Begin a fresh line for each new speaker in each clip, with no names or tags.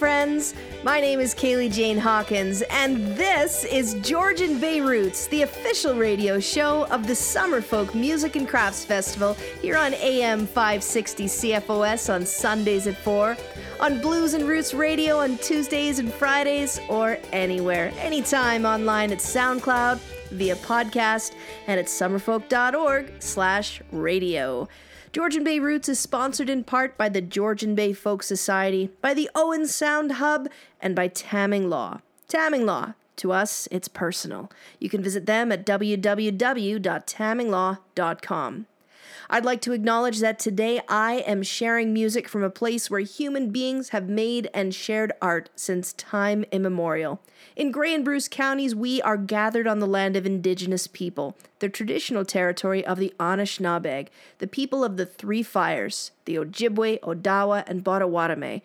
friends. My name is Kaylee Jane Hawkins, and this is Georgian Bay Roots, the official radio show of the Summerfolk Music and Crafts Festival here on AM 560 CFOS on Sundays at 4, on Blues and Roots Radio on Tuesdays and Fridays, or anywhere, anytime online at SoundCloud, via podcast, and at summerfolk.org slash radio. Georgian Bay Roots is sponsored in part by the Georgian Bay Folk Society, by the Owen Sound Hub, and by Tamming Law. Tamming Law, to us, it's personal. You can visit them at www.tamminglaw.com. I'd like to acknowledge that today I am sharing music from a place where human beings have made and shared art since time immemorial. In Grey and Bruce counties, we are gathered on the land of indigenous people, the traditional territory of the Anishinaabeg, the people of the Three Fires, the Ojibwe, Odawa, and Potawatomi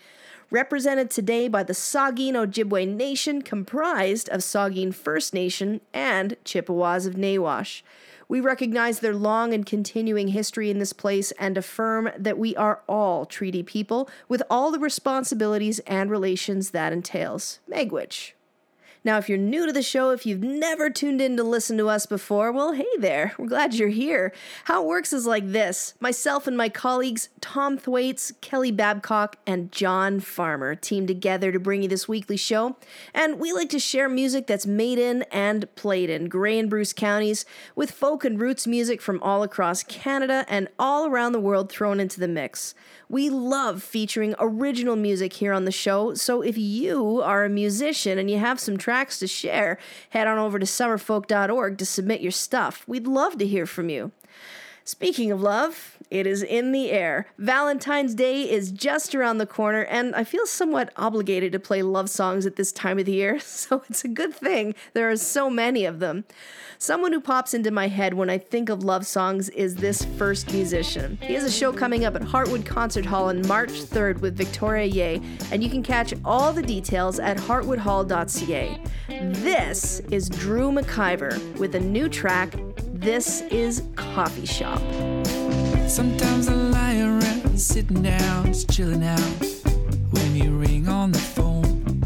represented today by the Saugeen Ojibwe Nation, comprised of Saugeen First Nation and Chippewas of Nawash. We recognize their long and continuing history in this place and affirm that we are all treaty people with all the responsibilities and relations that entails. Megwitch. Now, if you're new to the show, if you've never tuned in to listen to us before, well, hey there. We're glad you're here. How it works is like this myself and my colleagues, Tom Thwaites, Kelly Babcock, and John Farmer, team together to bring you this weekly show. And we like to share music that's made in and played in Grey and Bruce counties with folk and roots music from all across Canada and all around the world thrown into the mix. We love featuring original music here on the show, so if you are a musician and you have some tracks to share, head on over to summerfolk.org to submit your stuff. We'd love to hear from you. Speaking of love, it is in the air. Valentine's Day is just around the corner, and I feel somewhat obligated to play love songs at this time of the year, so it's a good thing there are so many of them. Someone who pops into my head when I think of love songs is this first musician. He has a show coming up at Heartwood Concert Hall on March 3rd with Victoria Yeh, and you can catch all the details at heartwoodhall.ca. This is Drew McIver with a new track this is Coffee Shop.
Sometimes I lie around, sitting down, just chilling out. When you ring on the phone,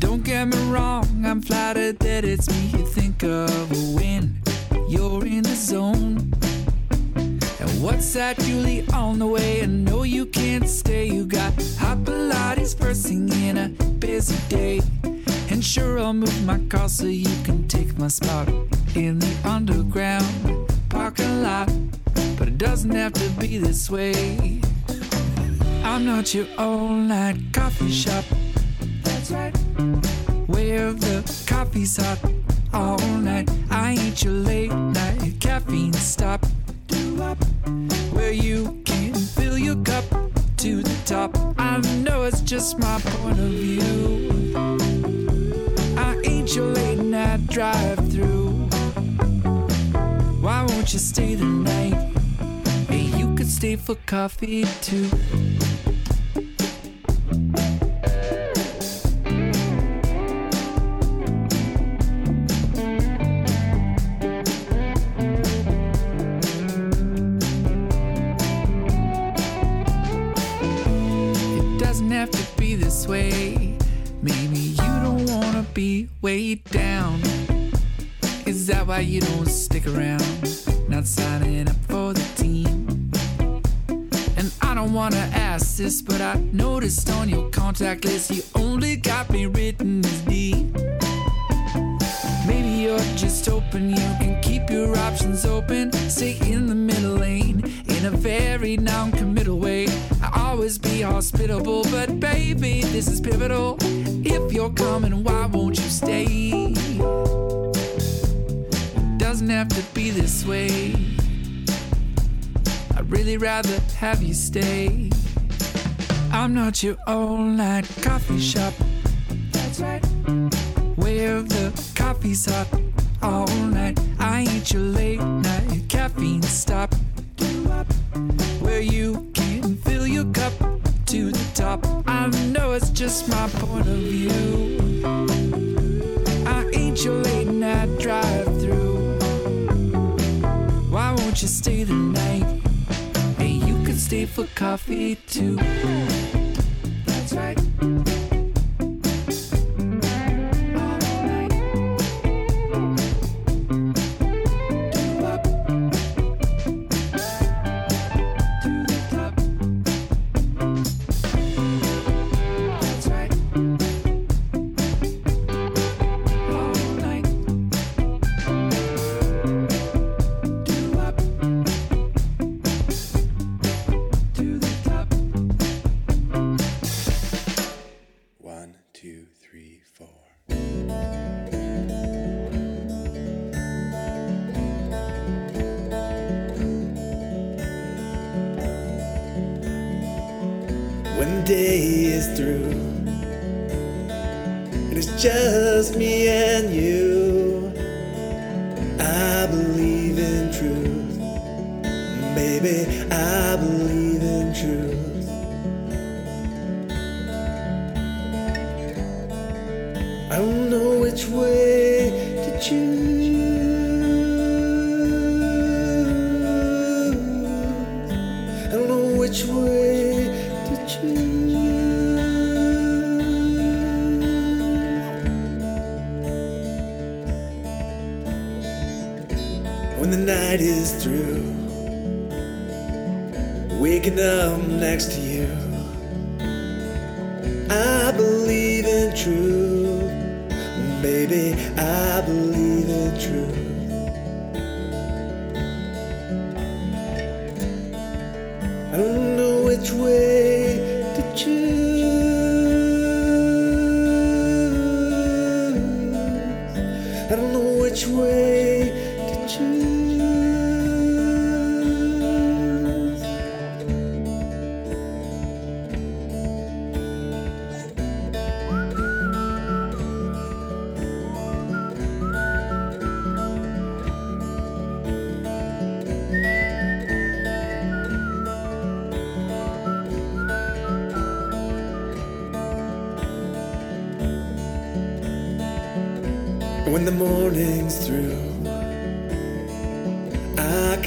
don't get me wrong, I'm flattered that it's me you think of when you're in the zone. And what's that, Julie, on the way? I know you can't stay. You got hot Pilates first thing in a busy day. And sure, I'll move my car so you can take my spot in the underground parking lot. But it doesn't have to be this way. I'm not your all night coffee shop. That's right. Where the coffee's hot all night. I ain't your late night caffeine stop. Do up. Where you can fill your cup to the top. I know it's just my point of view your late night drive through. Why won't you stay the night? Hey, you could stay for coffee too. Weighed down. Is that why you don't stick around? Not signing up for the team. And I don't wanna ask this, but I noticed on your contact list you only got me written as D. Maybe you're just hoping you can keep your options open. Stay in the middle lane in a very non committal way. I always be hospitable, but baby, this is pivotal. If you're coming, why stay? Doesn't have to be this way. I'd really rather have you stay. I'm not your all night coffee shop. That's right. Where the coffee's hot all night. I ain't your late night caffeine stop. Where you can fill your cup to the top. I know it's just my point of view. Your late night drive through. Why won't you stay the night? Hey, you can stay for coffee too. One, two,
three, four. When day is through, and it's just me and you. I believe in truth, baby. I waking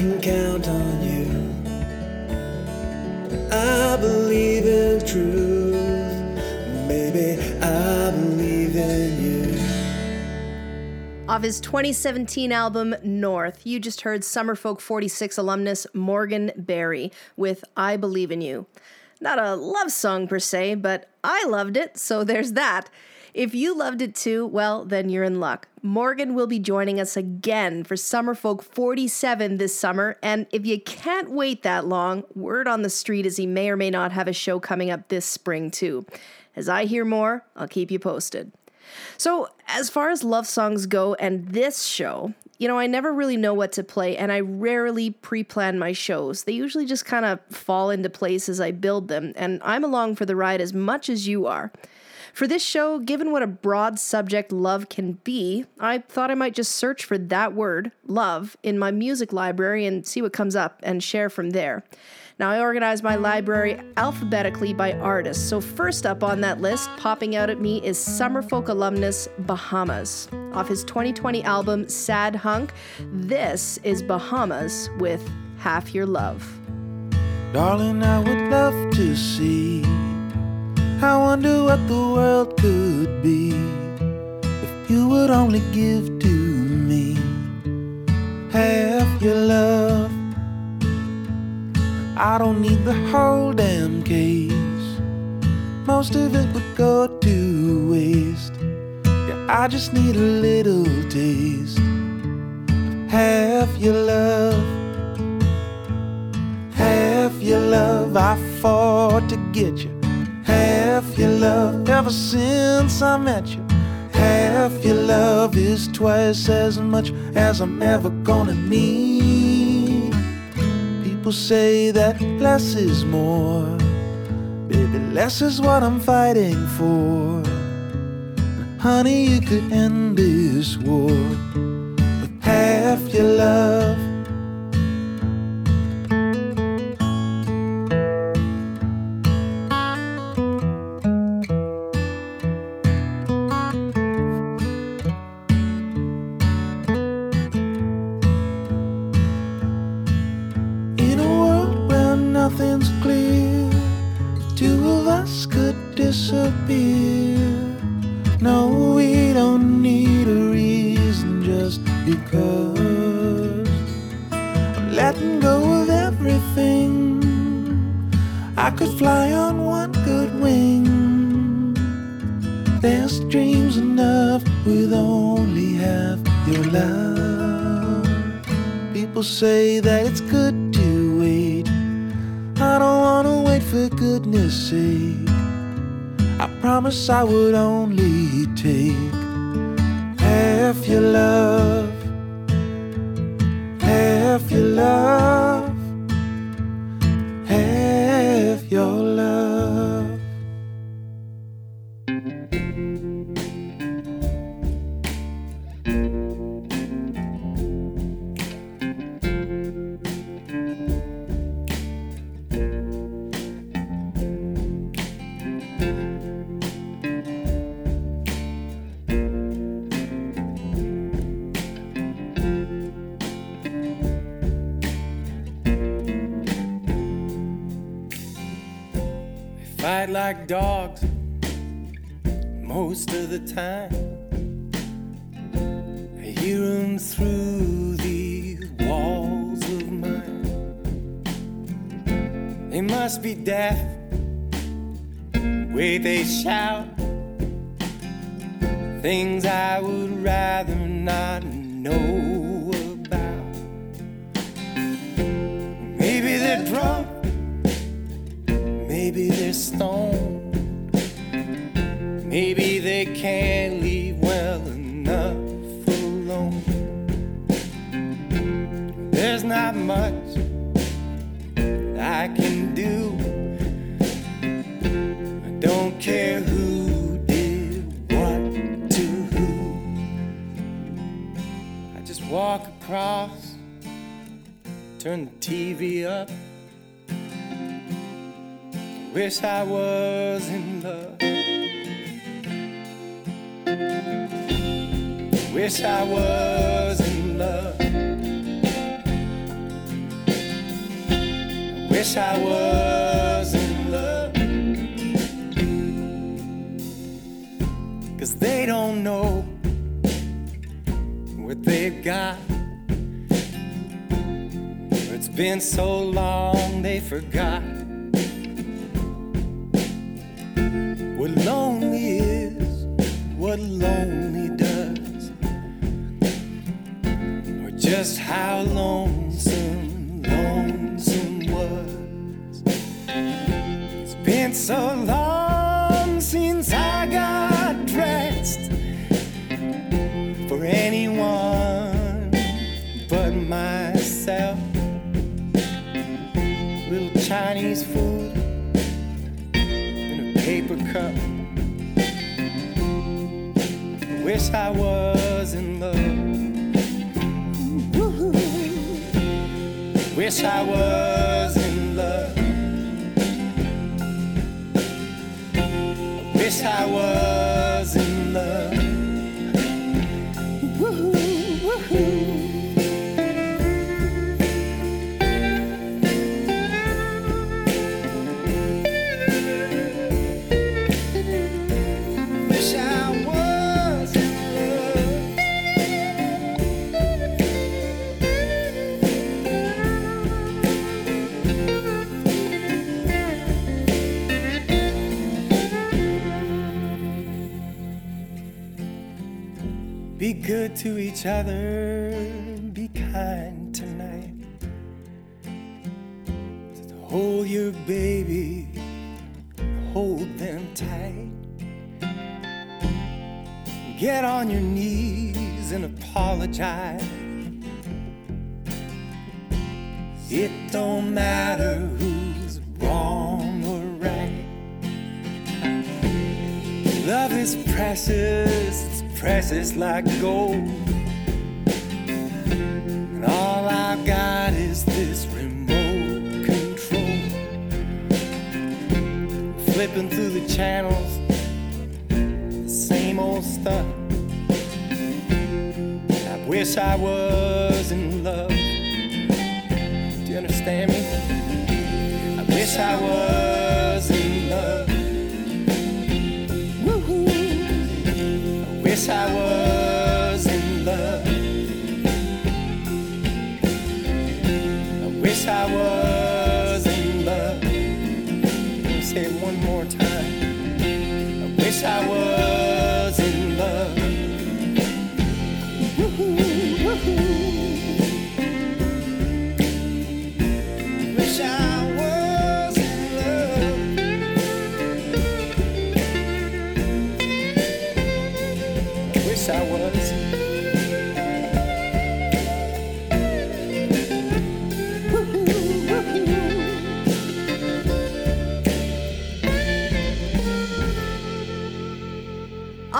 can count on you. I believe in truth. I believe in you.
Off his 2017 album North, you just heard Summerfolk 46 alumnus Morgan Berry with I Believe in You. Not a love song per se, but I loved it, so there's that. If you loved it too, well, then you're in luck. Morgan will be joining us again for Summerfolk 47 this summer, and if you can't wait that long, word on the street is he may or may not have a show coming up this spring too. As I hear more, I'll keep you posted. So, as far as love songs go and this show, you know, I never really know what to play and I rarely pre plan my shows. They usually just kind of fall into place as I build them, and I'm along for the ride as much as you are. For this show, given what a broad subject love can be, I thought I might just search for that word, love, in my music library and see what comes up and share from there. Now, I organize my library alphabetically by artist. So, first up on that list, popping out at me, is Summerfolk alumnus Bahamas. Off his 2020 album Sad Hunk, this is Bahamas with Half Your Love.
Darling, I would love to see. I wonder what the world could be if you would only give to me half your love. I don't need the whole damn case. Most of it would go to waste. Yeah, I just need a little taste half your love half your love I fought to get you. Half your love ever since I met you. Half your love is twice as much as I'm ever gonna need. People say that less is more. Baby, less is what I'm fighting for. Honey, you could end this war with half your love. I would only
like dogs most of the time. I hear them through the walls of mine. They must be deaf, way they shout things I would rather not know they're. Maybe they can't leave well enough alone. There's not much I can do. I don't care who did what to who. I just walk across, turn the TV up. Wish I was in love. Wish I was in love. Wish I was in love. Cause they don't know what they've got. It's been so long they forgot lonely is, what lonely does, or just how lonesome, lonesome was. It's been so long I was in love. Wish I was in love. Wish I was good to each other, be kind tonight. Just hold your baby, hold them tight. Get on your knees and apologize. It don't matter who's wrong or right. Love is precious, precious like gold. And all I've got is this remote control. Flipping through the channels, the same old stuff. I wish I was in love. Do you understand me? I wish I was I wish I was in love. I wish I was in love. Say it one more time. I wish I was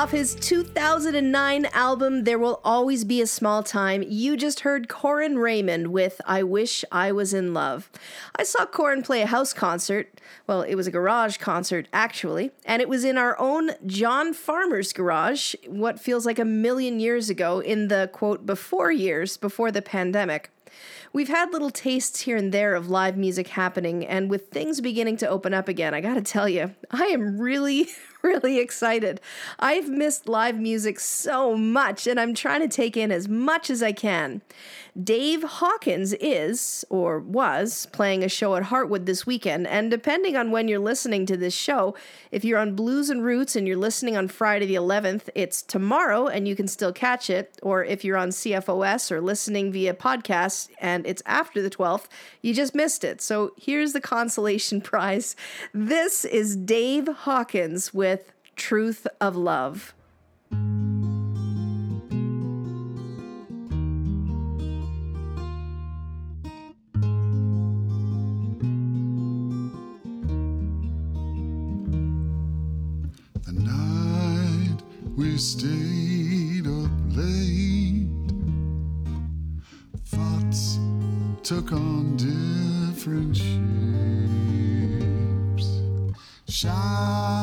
off his 2009 album, There Will Always Be a Small Time, you just heard Corin Raymond with I Wish I Was in Love. I saw Corin play a house concert. Well, it was a garage concert, actually, and it was in our own John Farmer's garage, what feels like a million years ago, in the quote, before years, before the pandemic. We've had little tastes here and there of live music happening, and with things beginning to open up again, I gotta tell you, I am really, really excited. I've missed live music so much, and I'm trying to take in as much as I can. Dave Hawkins is, or was, playing a show at Heartwood this weekend. And depending on when you're listening to this show, if you're on Blues and Roots and you're listening on Friday the 11th, it's tomorrow and you can still catch it. Or if you're on CFOS or listening via podcast and it's after the 12th, you just missed it. So here's the consolation prize this is Dave Hawkins with Truth of Love.
stayed up late. Thoughts took on different shapes. Shine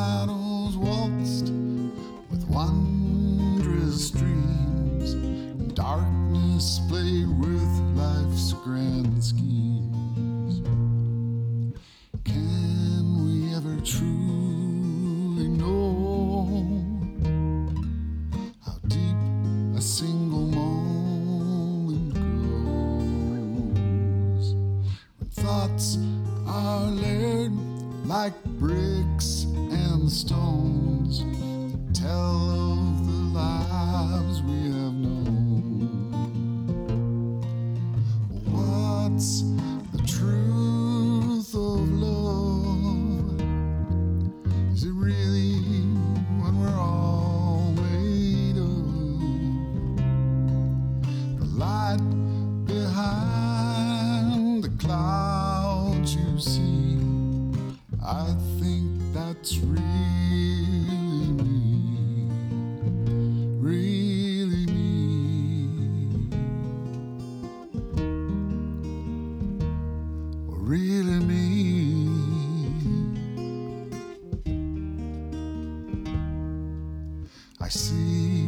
I see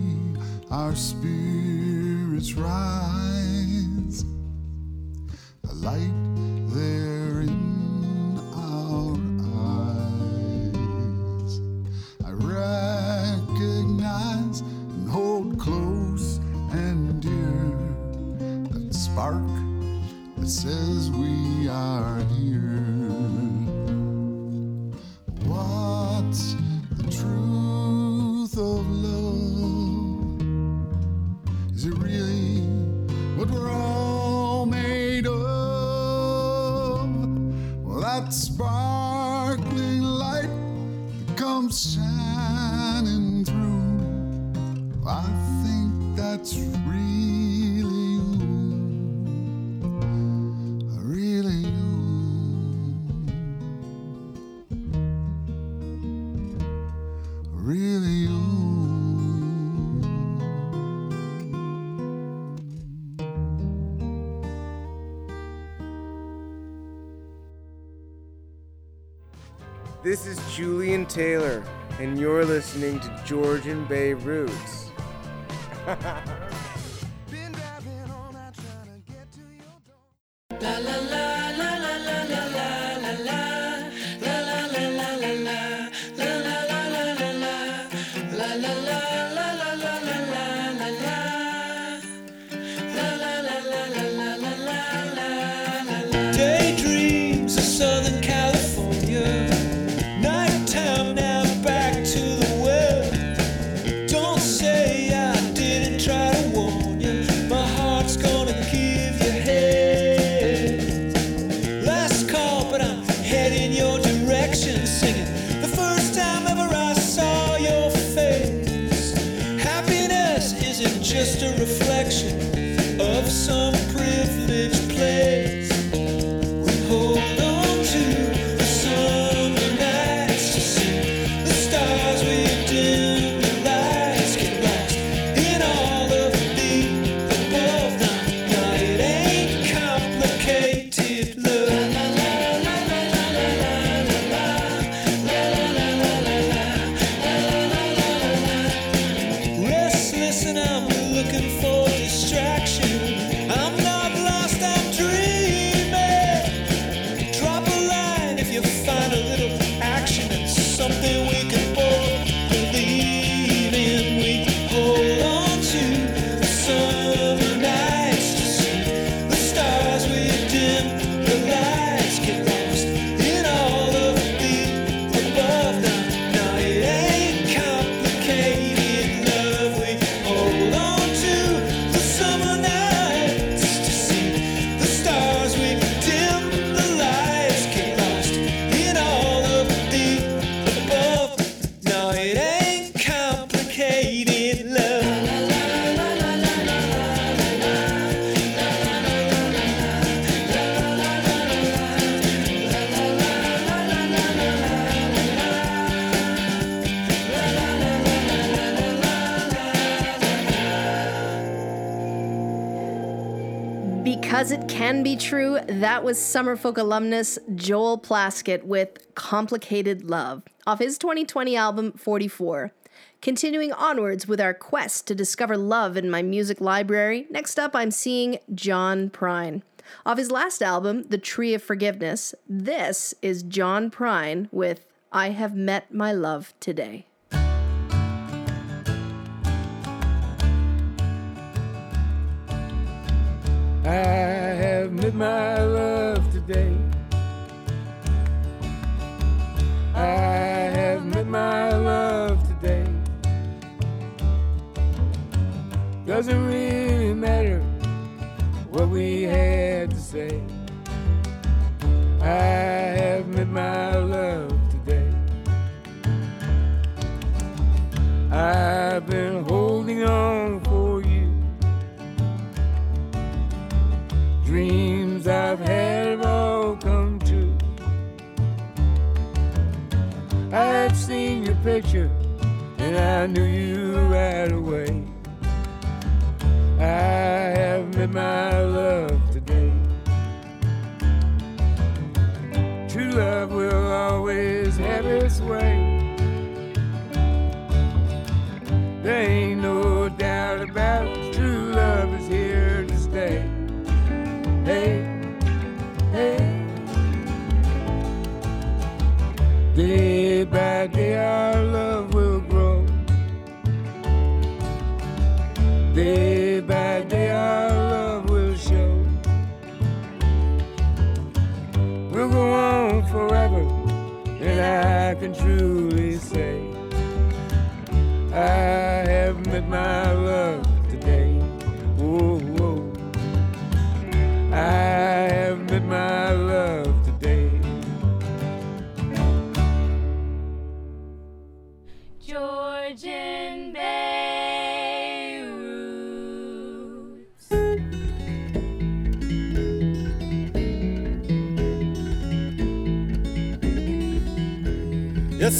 our spirits rise. The light
Georgian Bay Roots.
That was Summerfolk alumnus Joel Plaskett with Complicated Love off his 2020 album 44. Continuing onwards with our quest to discover love in my music library, next up I'm seeing John Prine. Off his last album, The Tree of Forgiveness, this is John Prine with I Have Met My Love Today.
I met my love today. I have met my love today. Doesn't really matter what we had to say. I have met my love today. I've been seen your picture and I knew you right away. I have met my love today. True love will always have its way. There ain't can truly say, I have met my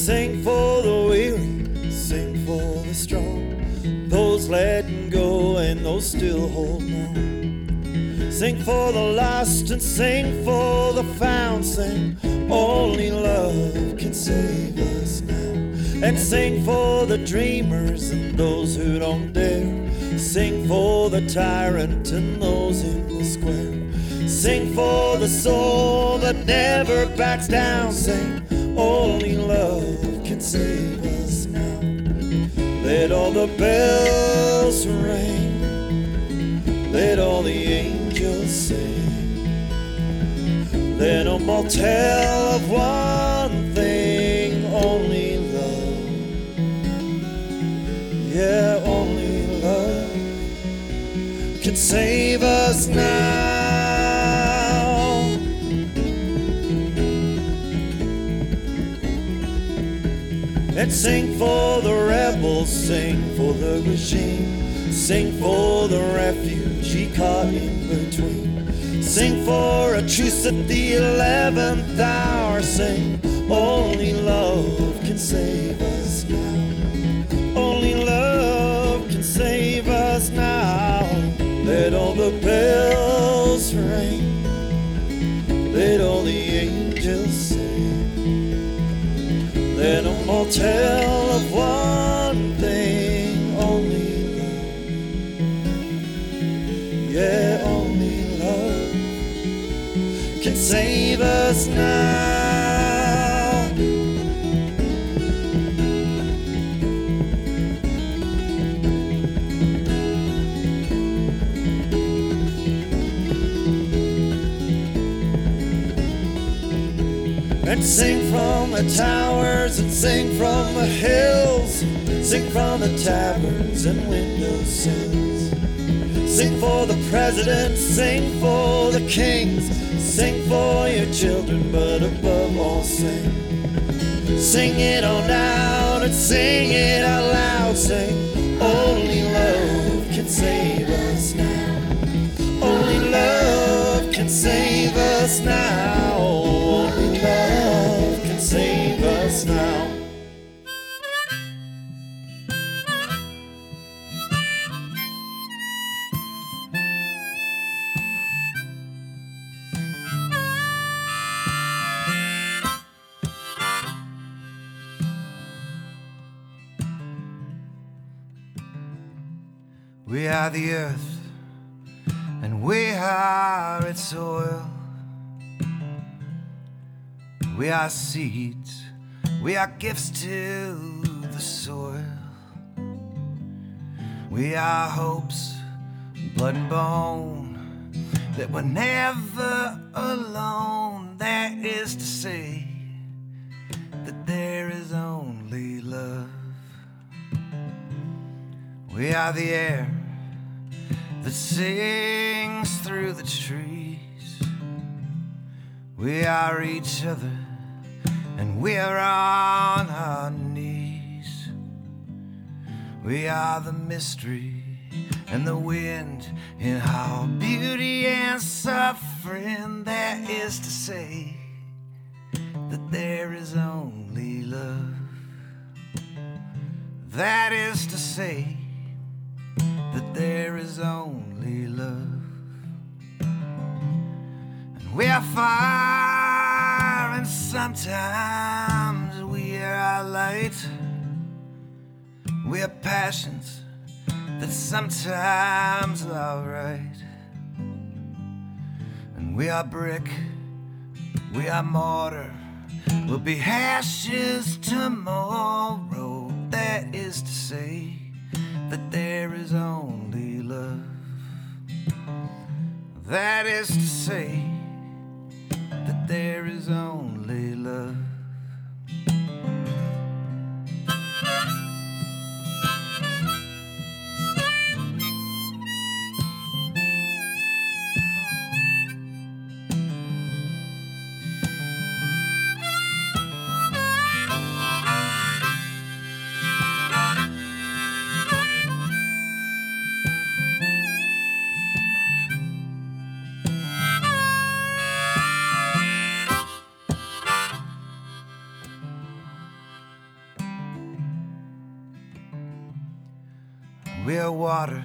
sing for the weary, sing for the strong, those letting go and those still holding on. Sing for the lost and sing for the found, sing only love can save us now. And sing for the dreamers and those who don't dare. Sing for the tyrant and those in the square. Sing for the soul that never backs down. Sing only Let all the bells ring. Let all the angels sing. Let them all tell of one thing only love. Yeah, only love can save us now. And sing for the rebels, sing for the regime, sing for the refugee caught in between. Sing for a truce at the eleventh hour, sing only love can save us now. Only love can save us now. Let all the bells ring, let all the all tell of one thing only love. Yeah, only love can save us now. Sing from the towers and sing from the hills. Sing from the taverns and windowsills. Sing for the president, sing for the kings. Sing for your children, but above all, sing. Sing it on out and sing it out loud. Sing, only love can save us now. Only love can save us now now.
We are the earth and we are its soil. We are seed we are gifts to the soil. We are hopes, blood and bone, that we're never alone. That is to say, that there is only love. We are the air that sings through the trees. We are each other, and we are on our knees. We are the mystery and the wind in our beauty and suffering. That is to say, that there is only love. That is to say, that there is only love. And we are fire, and sometimes we are light. We are passions that sometimes are right. And we are brick, we are mortar. We'll be ashes tomorrow. That is to say that there is only love. That is to say there is only love. Are water,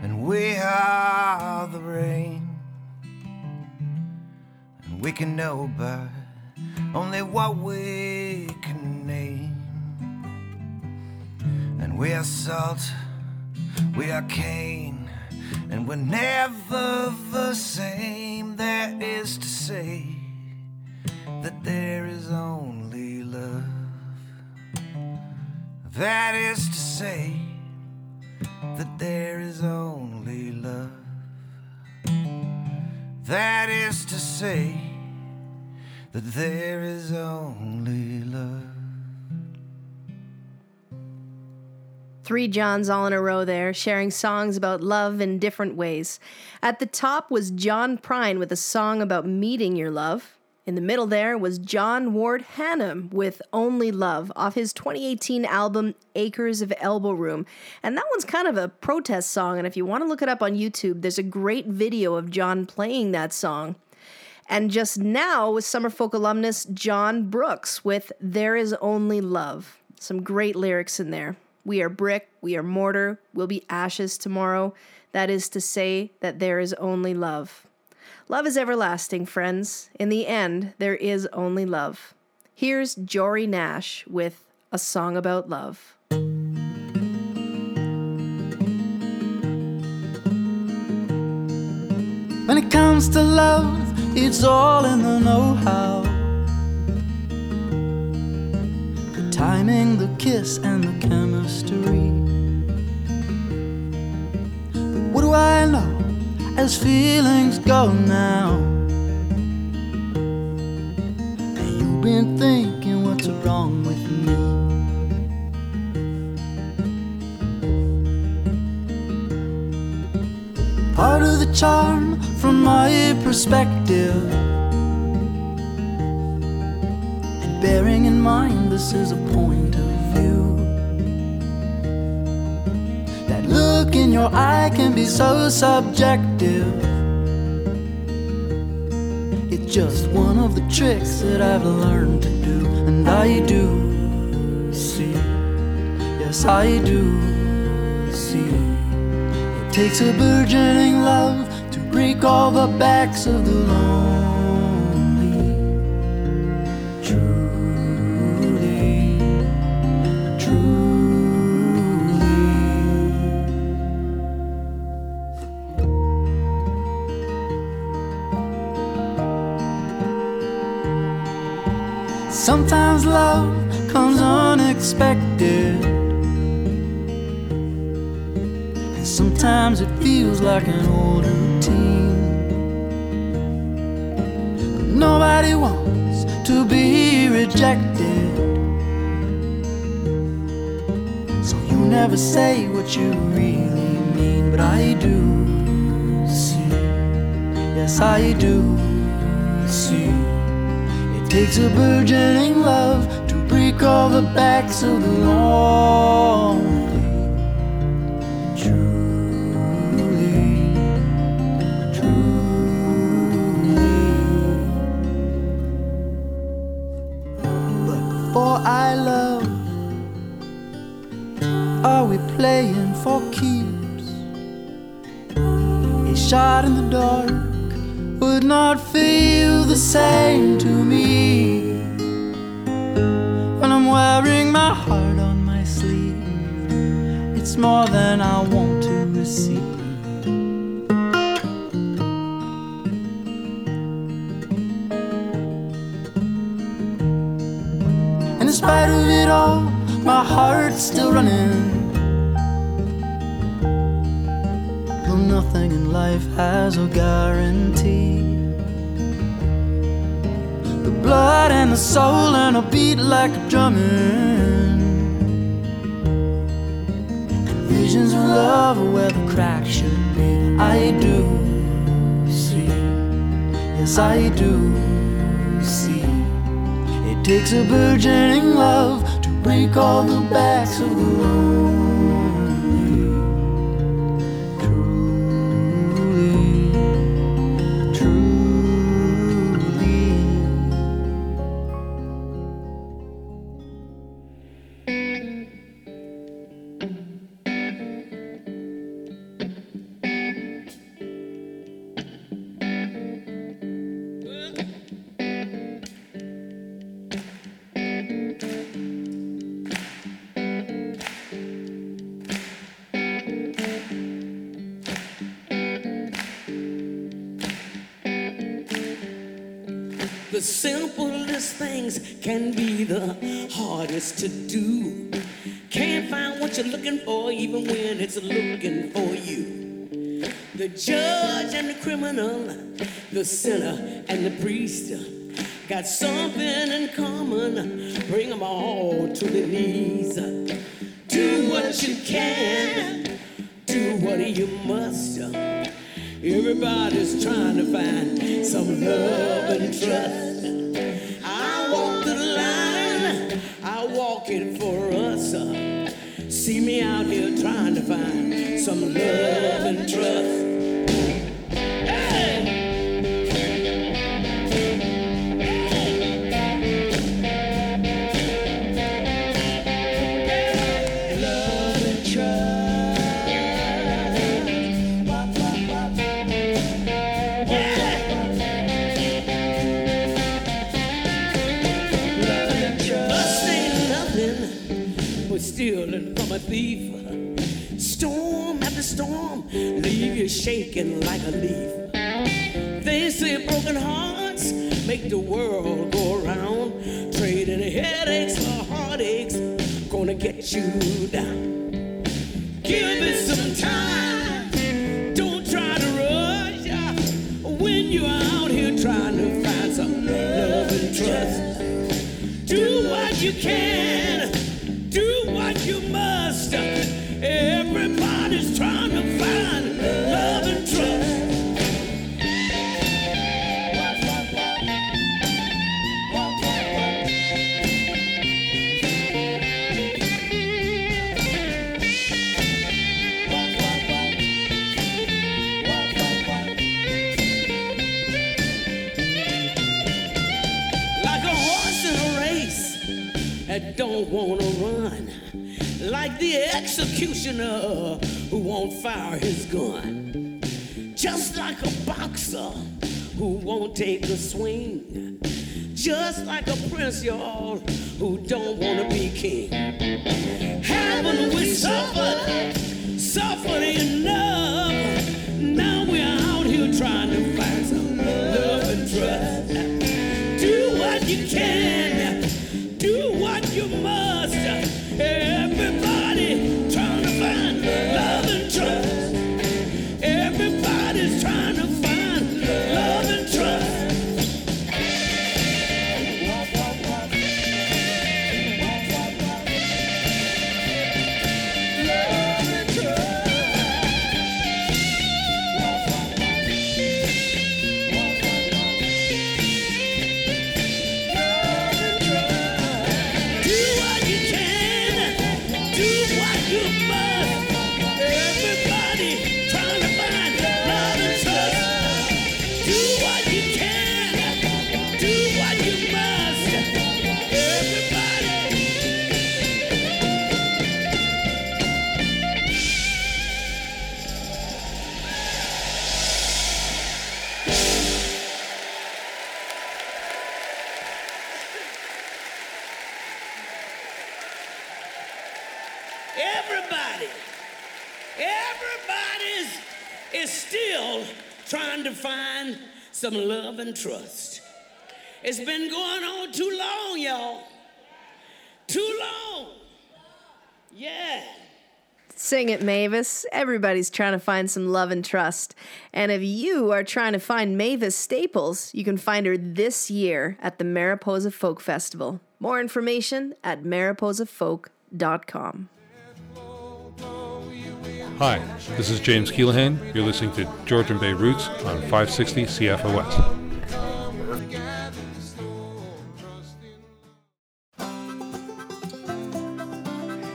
and we are the rain. And we can know by only what we can name. And we are salt, we are cane, and we're never the same. That is to say, that there is only love. That is to say, that there is only love. That is to say, that there is only love.
Three Johns all in a row there, sharing songs about love in different ways. At the top was John Prine with a song about meeting your love. In the middle there was John Wort Hannam with Only Love off his 2018 album Acres of Elbow Room. And that one's kind of a protest song, and if you want to look it up on YouTube, there's a great video of John playing that song. And just now was Summerfolk alumnus John Brooks with There Is Only Love. Some great lyrics in there. We are brick, we are mortar, we'll be ashes tomorrow. That is to say that there is only love. Love is everlasting, friends. In the end, there is only love. Here's Jory Nash with A Song About Love.
When it comes to love, it's all in the know how. The timing, the kiss, and the chemistry. But what do I know as feelings go now? And you've been thinking what's wrong with me. part of the charm from my perspective. And bearing in mind this is a point of view. In your eye can be so subjective. It's just one of the tricks that I've learned to do, and I do see. Yes, I do see. It takes a burgeoning love to break all the backs of the lonely. Sometimes it feels like an old routine. But nobody wants to be rejected. So you never say what you really mean, but I do see. Yes, I do see. It takes a burgeoning love to break all the backs of the lonely. Not feel the same to me when I'm wearing my heart on my sleeve. It's more than I want to receive. And in spite of it all, my heart's still running. Nothing in life has a guarantee. Blood and the soul and a beat like a drumming. Visions of love where the cracks should be. I do see, yes I do see. It takes a burgeoning love to break all the backs of the lonely.
The to do. Can't find what you're looking for, even when it's looking for you. The judge and the criminal, the sinner and the priest got something in common. Bring them all to their knees. Do what you can, do what you must. Everybody's trying to find some love and trust. For us. See me out here trying to find some love and trust. Shaking like a leaf. They say broken hearts make the world go around. Trading headaches for heartaches, gonna get you down. Give it some time. Don't try to rush. When you're out here trying to find some love and trust. Do what you can, wanna run. Like the executioner who won't fire his gun. Just like a boxer who won't take a swing. Just like a prince, y'all, who don't wanna be king. Haven't we suffered, suffered enough? Now we're out here trying to find some love and trust. Hey! Some love and trust. It's been going on too long, y'all. Too long. Yeah.
Sing it, Mavis. Everybody's trying to find some love and trust. And if you are trying to find Mavis Staples, you can find her this year at the Mariposa Folk Festival. More information at mariposafolk.com.
Hi, this is James Keelaghan. You're listening to Georgian Bay Roots on 560 CFOS.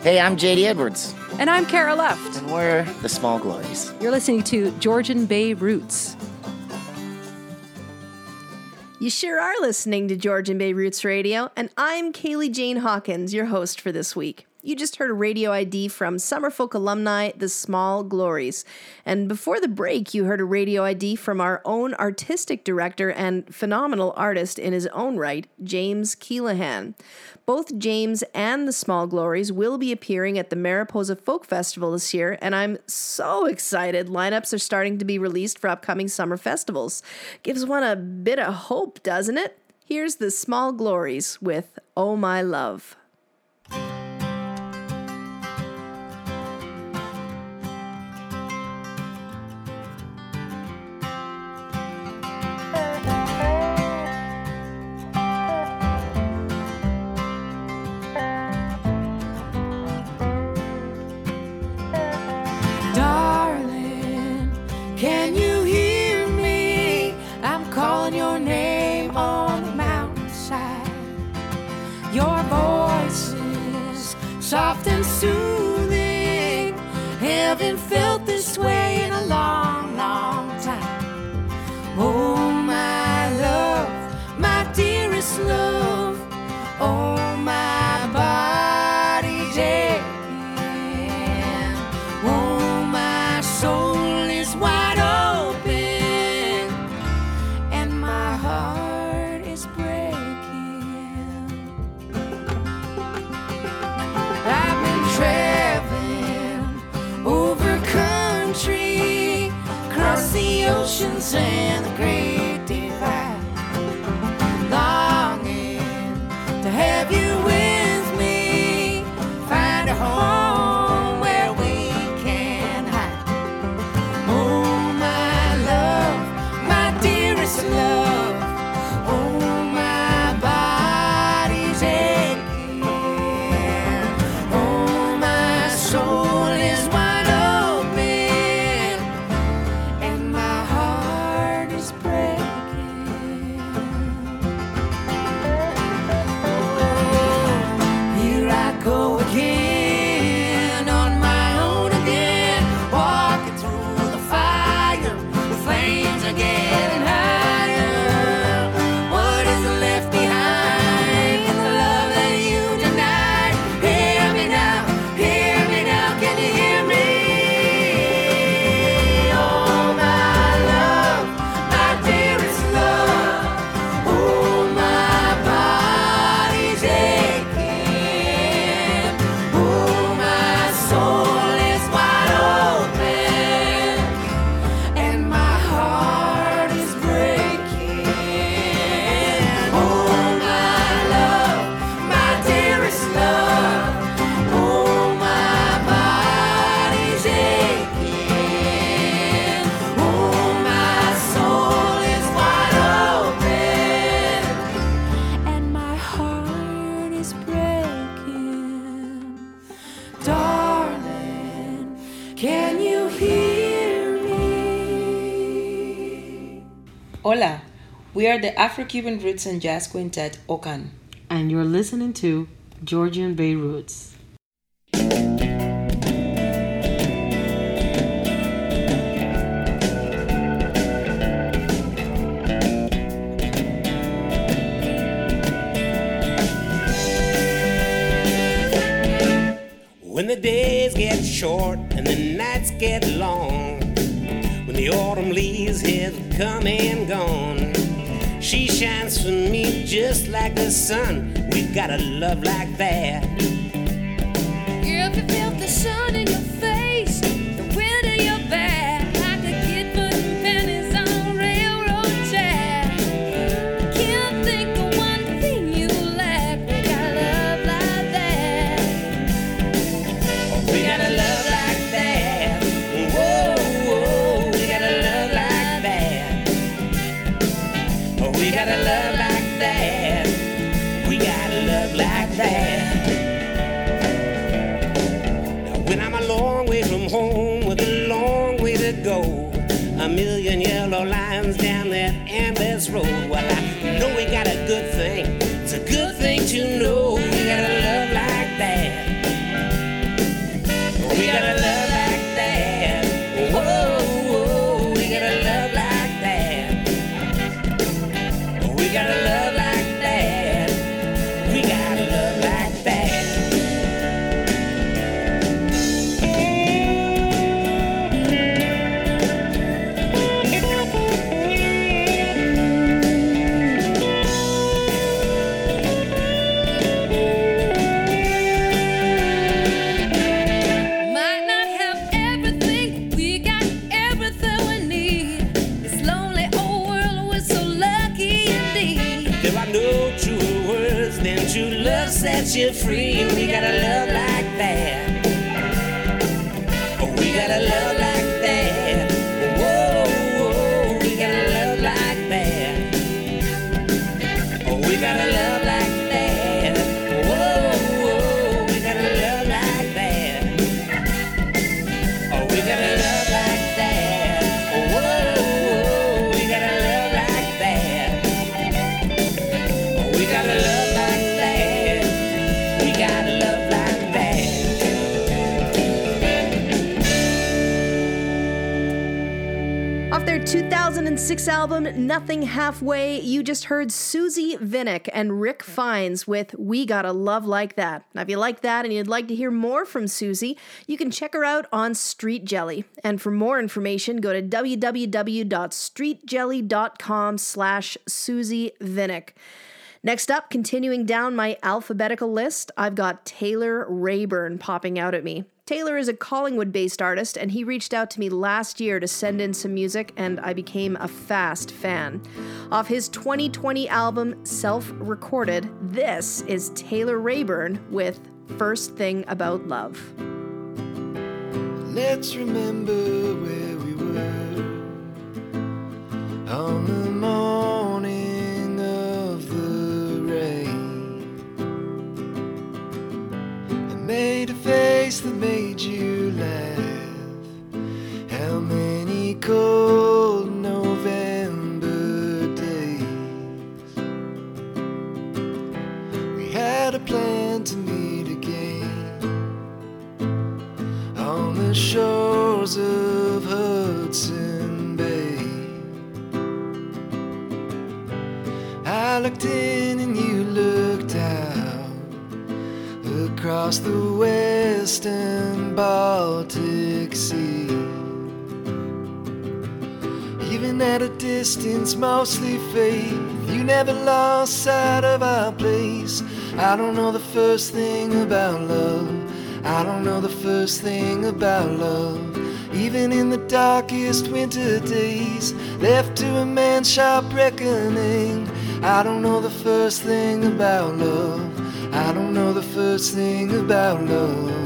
Hey, I'm JD Edwards,
And I'm Cara Luft.
and we're the Small Glories.
You're listening to Georgian Bay Roots.
You sure are listening to Georgian Bay Roots Radio, and I'm Kaylee Jane Hawkins, your host for this week. You just heard a radio ID from Summerfolk alumni, The Small Glories. And before the break, you heard a radio ID from our own artistic director and phenomenal artist in his own right, James Keelaghan. Both James and The Small Glories will be appearing at the Mariposa Folk Festival this year, and I'm so excited. Lineups are starting to be released for upcoming summer festivals. Gives one a bit of hope, doesn't it? Here's The Small Glories with Oh My Love.
Soothing. Haven't felt this way oceans and the great
Hola, we are the Afro Cuban Roots and Jazz Quintet Okan.
And you're listening to Georgian Bay Roots.
When the days get short and the nights get long, when the autumn leaves have come and gone, she shines for me just like the sun. We got a love like that.
Halfway, you just heard Suzie Vinnick and Rick Fines with We Got a Love Like That. Now, if you like that and you'd like to hear more from Suzie, you can check her out on Street Jelly. And for more information, go to www.streetjelly.com slash Suzie Vinnick. Next up, continuing down my alphabetical list, I've got Taylor Rayburn popping out at me. Taylor is a Collingwood based artist, and he reached out to me last year to send in some music, and I became a fast fan. Off his 2020 album, Self Recorded, this is Taylor Rayburn with First Thing About Love.
Let's remember where we were on the never lost sight of our place. I don't know the first thing about love. I don't know the first thing about love. Even in the darkest winter days, left to a man's sharp reckoning. I don't know the first thing about love. I don't know the first thing about love.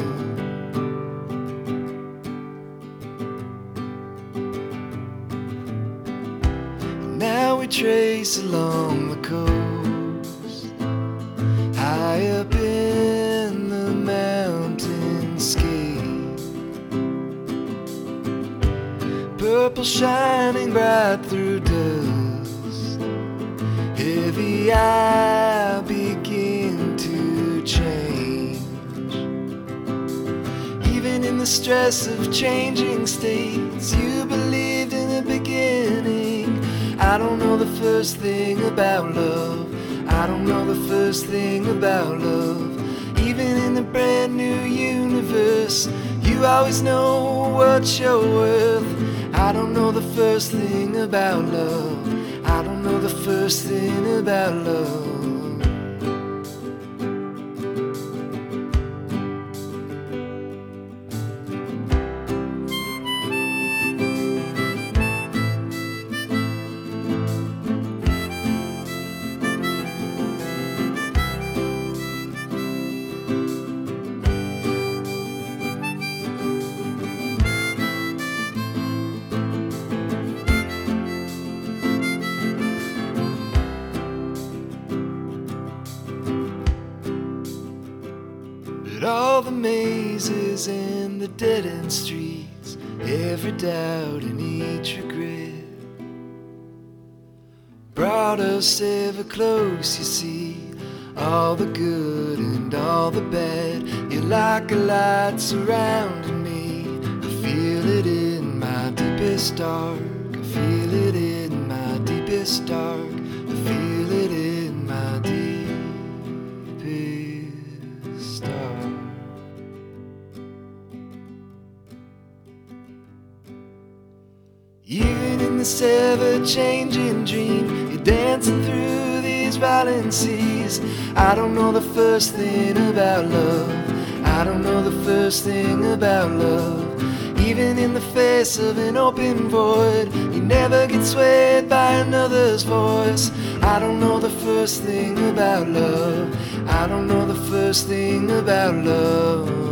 You always know what you're worth. I don't know the first thing about love. I don't know the first thing about love. Ever close, you see. All the good and all the bad, you're like a light surrounding me. I feel it in my deepest dark. I feel it in my deepest dark. I feel it in my deepest dark. Even in this ever changing dream, dancing through these violent seas. I don't know the first thing about love. I don't know the first thing about love. Even in the face of an open void, you never get swayed by another's voice. I don't know the first thing about love. I don't know the first thing about love.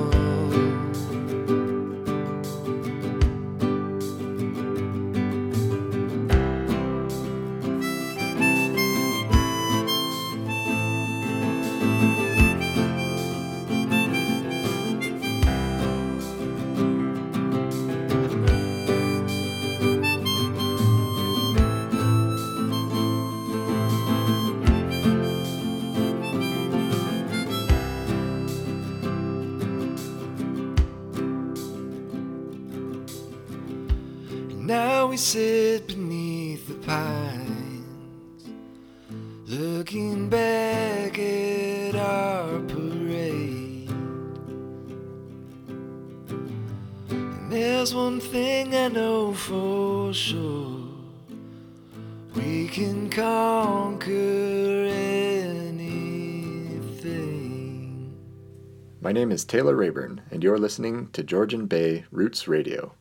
My name is Taylor Rayburn, and you're listening to Georgian Bay Roots Radio.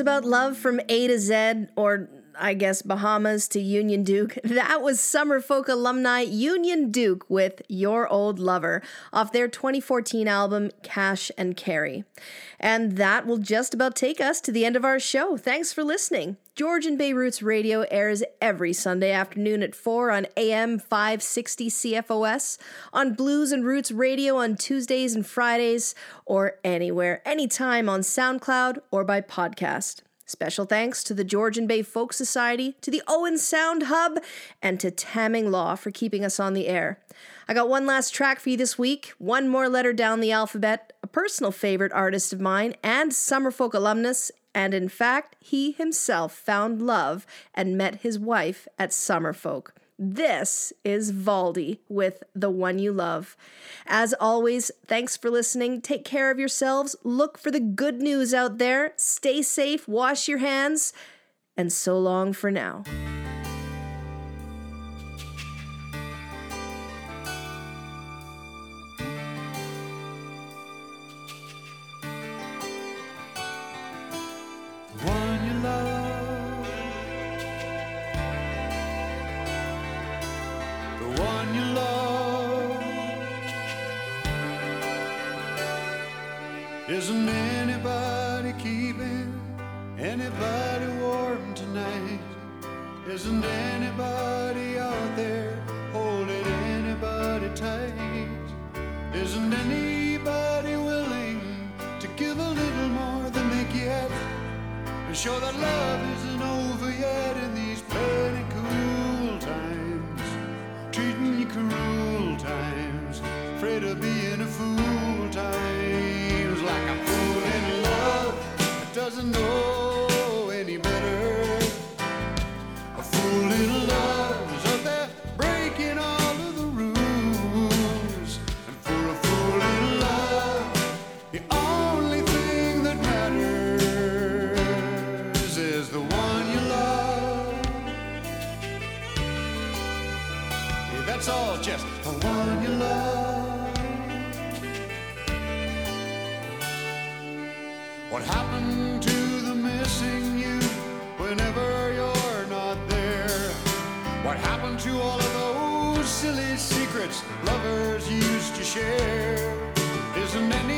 About love from A to Z, or I guess Bahamas to Union Duke. That was Summerfolk alumni Union Duke with Your Old Lover off their 2014 album Cash and Carry. And that will just about take us to the end of our show. Thanks for listening. Georgian Bay Roots Radio airs every Sunday afternoon at 4 on AM 560 CFOS, on Blues and Roots Radio on Tuesdays and Fridays, or anywhere, anytime on SoundCloud or by podcast. Special thanks to the Georgian Bay Folk Society, to the Owen Sound Hub, and to Tamming Law for keeping us on the air. I got one last track for you this week, one more letter down the alphabet, a personal favorite artist of mine and Summerfolk alumnus, and in fact, he himself found love and met his wife at Summerfolk. This is Valdy with The One You Love. As always, thanks for listening. Take care of yourselves. Look for the good news out there. Stay safe. Wash your hands. And so long for now.
Isn't anybody keeping anybody warm tonight? Isn't anybody out there holding anybody tight? Isn't anybody willing to give a little more than they get? And show that love isn't over yet in these doesn't know secrets lovers used to share? Isn't anybody